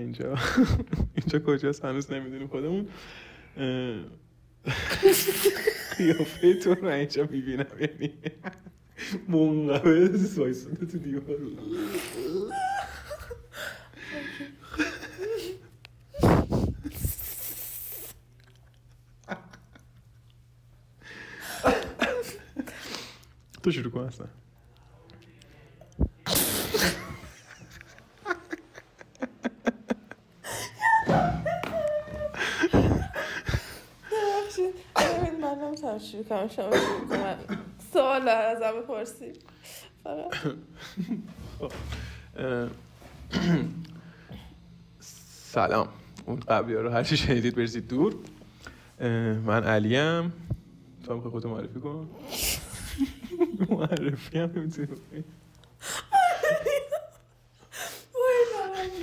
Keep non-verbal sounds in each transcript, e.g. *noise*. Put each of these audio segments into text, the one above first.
اینجا. *laughs* اینجا کجاست؟ هنوز نمی‌دونیم خودمون. *laughs* قیافه تو رو اینجا می‌بینم یعنی. منقبض. وایساده تو دیوار. *laughs* تو شروع کن نمی‌تونم شروع کنم شما شروع کنم سوال ازم بپرسی فقط. اه، *clears throat* سلام. اون قبلی ها رو هرچی شنیدید برسید دور. من علیم. تو هم خودتو معرفی کن. معرفی هم نمی‌تونی بکنی.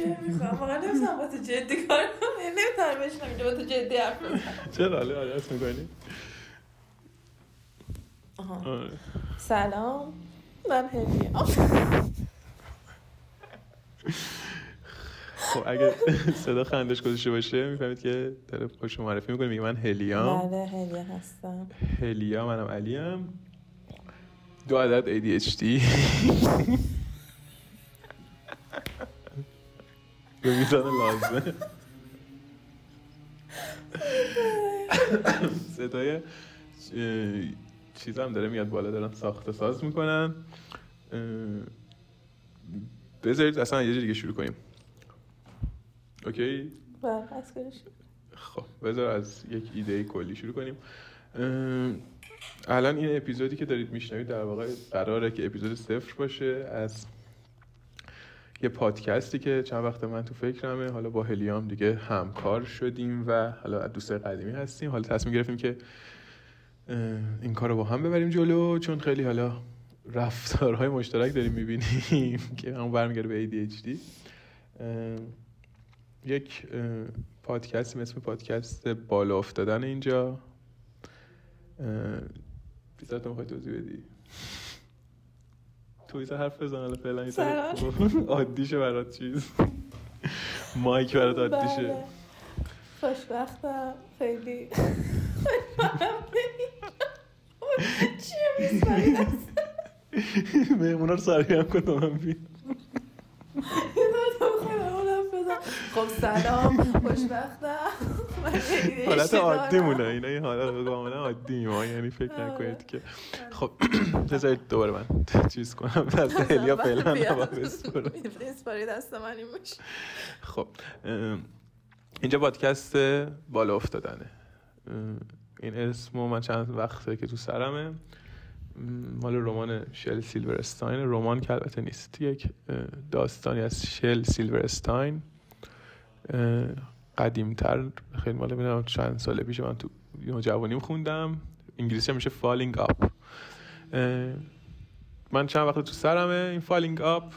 نمی‌خوام. واقعا نمی‌تونم با تو جدی کار کنم. نمی‌تونم بشنم اینجا با تو جدی حرف بزنم. چرا؟ حالا عادت می‌کنی؟ آها. سلام. من هلیام خب اگه صدا خندش گذاشته باشه می‌فهمید که داره خوش معرفی می‌کنه میگه من هلیام. بله هلیه هستم. هلیا منم علیم. دو عدد ADHD به میزان لازمه. *laughs* صدای اه، چیز هم داره میاد بالا دارن ساخت ساز می‌کنن. بذارید اصلا یه دیگه شروع کنیم. اوکی؟ بله خب بذار از یک ایده کلی شروع کنیم. الان این اپیزودی که دارید میشنوید در واقع قراره که اپیزود صفر باشه از یه پادکستی که چند وقت من تو فکرمه. حالا با هلیام دیگه همکار شدیم و حالا دوست قدیمی هستیم. حالا تصمیم گرفتیم که این کار رو با هم ببریم جلو چون خیلی حالا رفتارهای مشترک داریم می‌بینیم *laughs* که همون برمیگرده به ADHD یک پادکست اسم پادکست بالا افتادن اینجا. بیزار تو می‌خوای توضیح بدی؟ تو ایزا حرف بزن حالا فعلا *laughs* عادیشه برات چیز. مایک برات عادیشه. بله. خوشبختم. خیلی. *laughs* چیه میسپاری مهمونا رو سریع هم کن من بیم خب سلام خوشبختم حالت عادی. مونه اینا این حالا کاملا عادی ما یعنی فکر. نکنید که خب بذارید دوباره من چیز کنم دست هلیا فعلا نباید بسپرم. بسپاری دست من این خب اینجا پادکست بالا افتادنه این اسمو من چند وقته که تو سرمه. مال رمان شل سیلورستاین. رمان که البته نیست. یک داستانی از شل سیلورستاین. قدیمتر. خیلی مال ببینم چند ساله پیش من تو نوجوانیم خوندم. انگلیسی میشه falling up من چند وقت تو سرمه. این falling up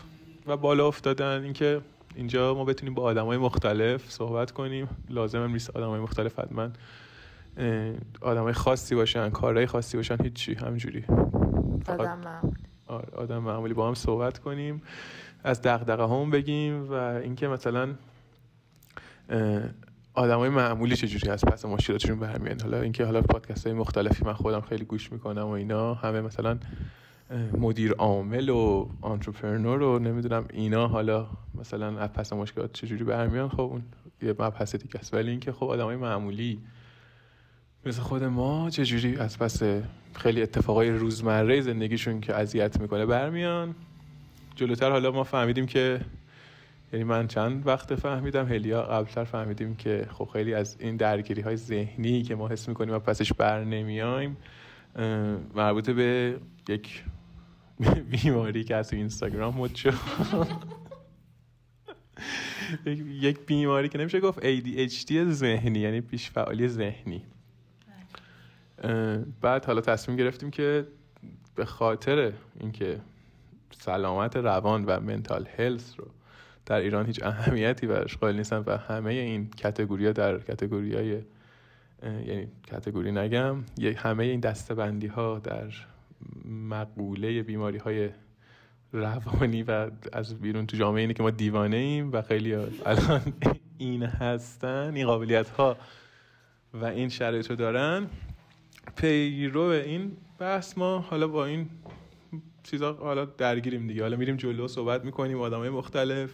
و بالا افتادن. اینکه اینجا ما بتونیم با آدمای مختلف صحبت کنیم. لازم هم نیست آدمای مختلف حتما آدمای خاصی باشن کارهای خاصی باشن هیچی همجوری آدم معمولی. آره، آدم معمولی. با هم صحبت کنیم از دغدغه همون بگیم و اینکه مثلا آدمای معمولی چجوری از پس مشکلاتشون برمیان حالا اینکه حالا پادکست های مختلفی من خودم خیلی گوش می‌کنم و اینا همه مثلا مدیر عامل و آنترپرنور و نمی‌دونم اینا حالا مثلا از پس مشکلات چجوری برمیان. خب اون یه مبحث دیگه است. ولی اینکه خب آدمای معمولی مثل خود ما چجوری؟ از پس خیلی اتفاقای روزمره زندگیشون که اذیت می‌کنه برمیان. جلوتر حالا ما فهمیدیم که یعنی من چند وقت فهمیدم هلیا قبلتر فهمیدیم که خب خیلی از این درگیری های ذهنی که ما حس می‌کنیم و پسش بر نمیایم مربوط به یک *laughs* بیماری که از اینستاگرام مد شد. *laughs* یک- بیماری که نمیشه گفت ADHD ذهنی یعنی پیش فعالی ذهنی. بعد حالا تصمیم گرفتیم که به خاطر اینکه سلامت روان و منتال هلس رو در ایران هیچ اهمیتی براش قائل نیستن و همه این کتگوری در کتگوری های یعنی کتگوری نگم همه این دسته ها در مقوله بیماری های روانی و از بیرون تو جامعه اینه که ما دیوانه ایم و خیلی الان *laughs* این هستن این قابلیت ها و این شرایط رو دارن. پیرو این بحث ما حالا با این چیزا حالا درگیریم دیگه. حالا میریم جلو صحبت می‌کنیم آدمای مختلف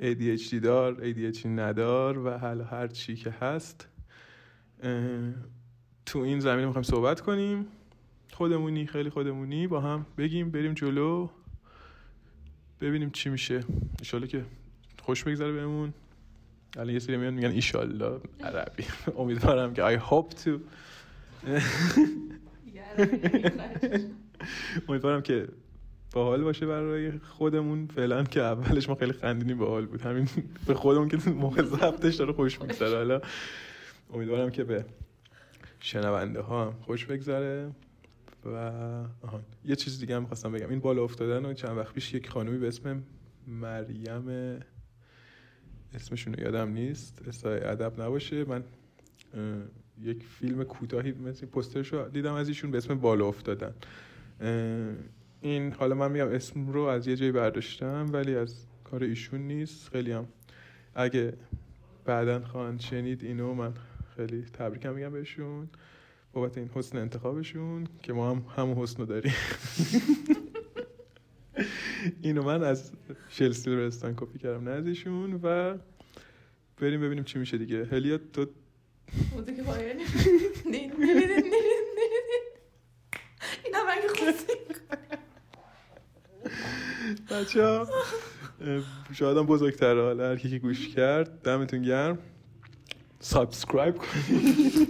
ADHD دار ADHD ندار و حالا هر چی که هست. تو این زمینه می‌خوایم صحبت کنیم. خودمونی خیلی خودمونی با هم بگیم بریم جلو ببینیم چی میشه. ایشالا که خوش بگذره بهمون. الان یه سری میان میگن ایشالله عربی. *laughs* امیدوارم که I hope to. *laughs* امیدوارم که باحال باشه برای خودمون. فعلا که اولش ما خیلی خندیدیم باحال بود. همین به خودمون که موقع ضبطش داره خوش میگذره. حالا امیدوارم که به شنونده ها هم خوش بگذره و آهان. یه چیز دیگه هم می‌خواستم بگم. این بالا افتادن و چند وقت پیش یک خانومی به اسم مریم اسمشون یادم نیست. اسای ادب نباشه. من یک فیلم کوتاهی مثل پسترش رو دیدم از ایشون به اسم بالا افتادن. این حالا من میگم اسم رو از یه جایی برداشتم ولی از کار ایشون نیست. خیلی هم اگه بعدا خواهند شنید اینو من خیلی تبریکم میگم بهشون. بابت این حسن انتخابشون که ما هم همون حسن رو داریم. *laughs* اینو من از شل سیلورستان کپی کردم نه ایشون. و بریم ببینیم چی میشه دیگه. هلیا تو موزیک پایانی نین نین نین نین نین. این هم اگه خواستی بچه ها شاید هم بزرگتره حالا هر کی که گوش کرد دمتون گرم subscribe کنید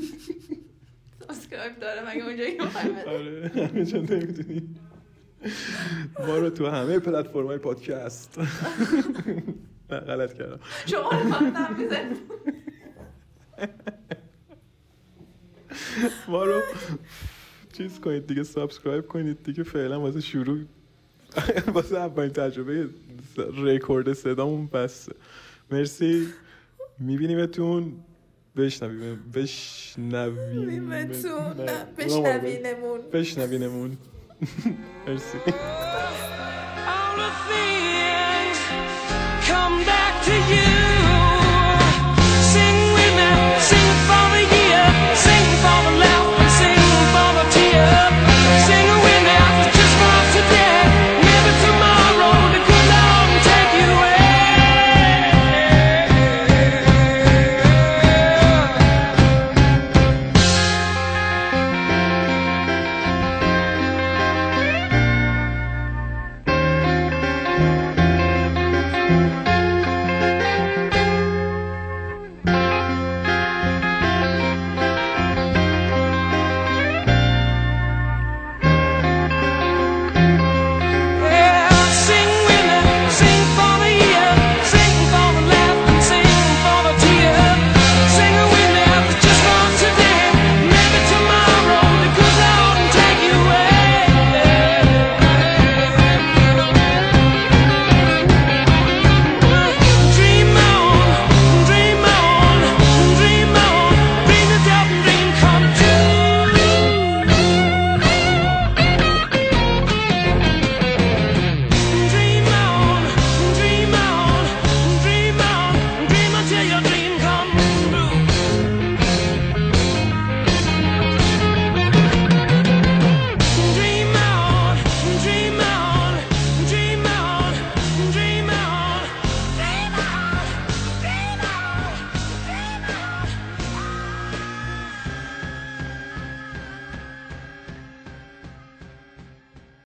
subscribe داره مگه اونجایی؟ آره همه جا نمی‌دونی ما رو تو همه پلتفرم های پادکست نه غلط کردم شما رو فقط هم می‌زنید. *laughs* ما رو چیز کنید دیگه subscribe کنید دیگه فعلا واسه شروع. *laughs* واسه اولین تجربه رکورد صدامون بس مرسی. میبینیمتون. بشنویم. بشنویم. میمتون نه، نه اونم آره. بشنوینمون. بشنوینمون. *laughs* مرسی. All the things come back to you.